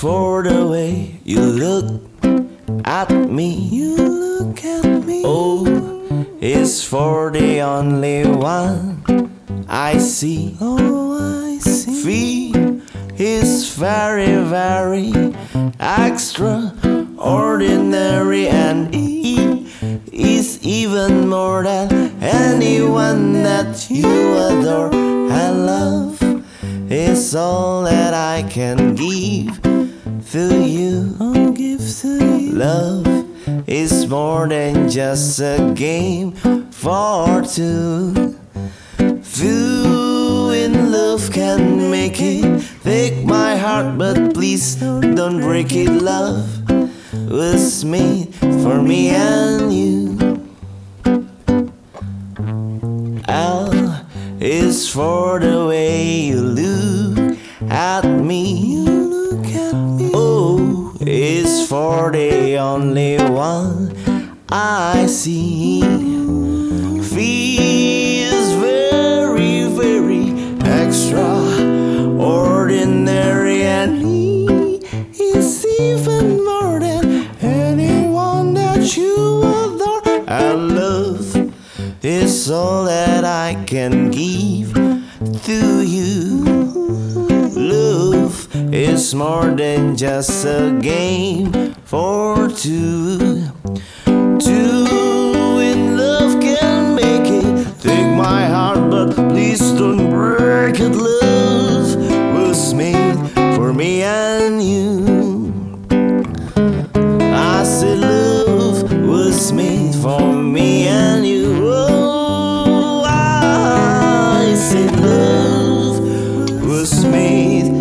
for the way you look at me. You look at me. Oh, o is for the only one I see. Oh, I see. V is very, very extraordinary, and E is even more than anyone that you adore. Is all that I can give to you. I'll give to you. Love is more than just a game for two. Few in love can make it. Take my heart, but please don't break it. Love was made for me and you. L is for the way you look at me. Oh, Look at me. O is for the only one I see. Is very, very extraordinary, and E is even more than anyone that you adore. And love is all that I can give to you. It's more than just a game for two. Two in love can make it. Take my heart, but please don't break it. Love was made for me and you. I said, love was made for me and you. Oh, I said, love was made.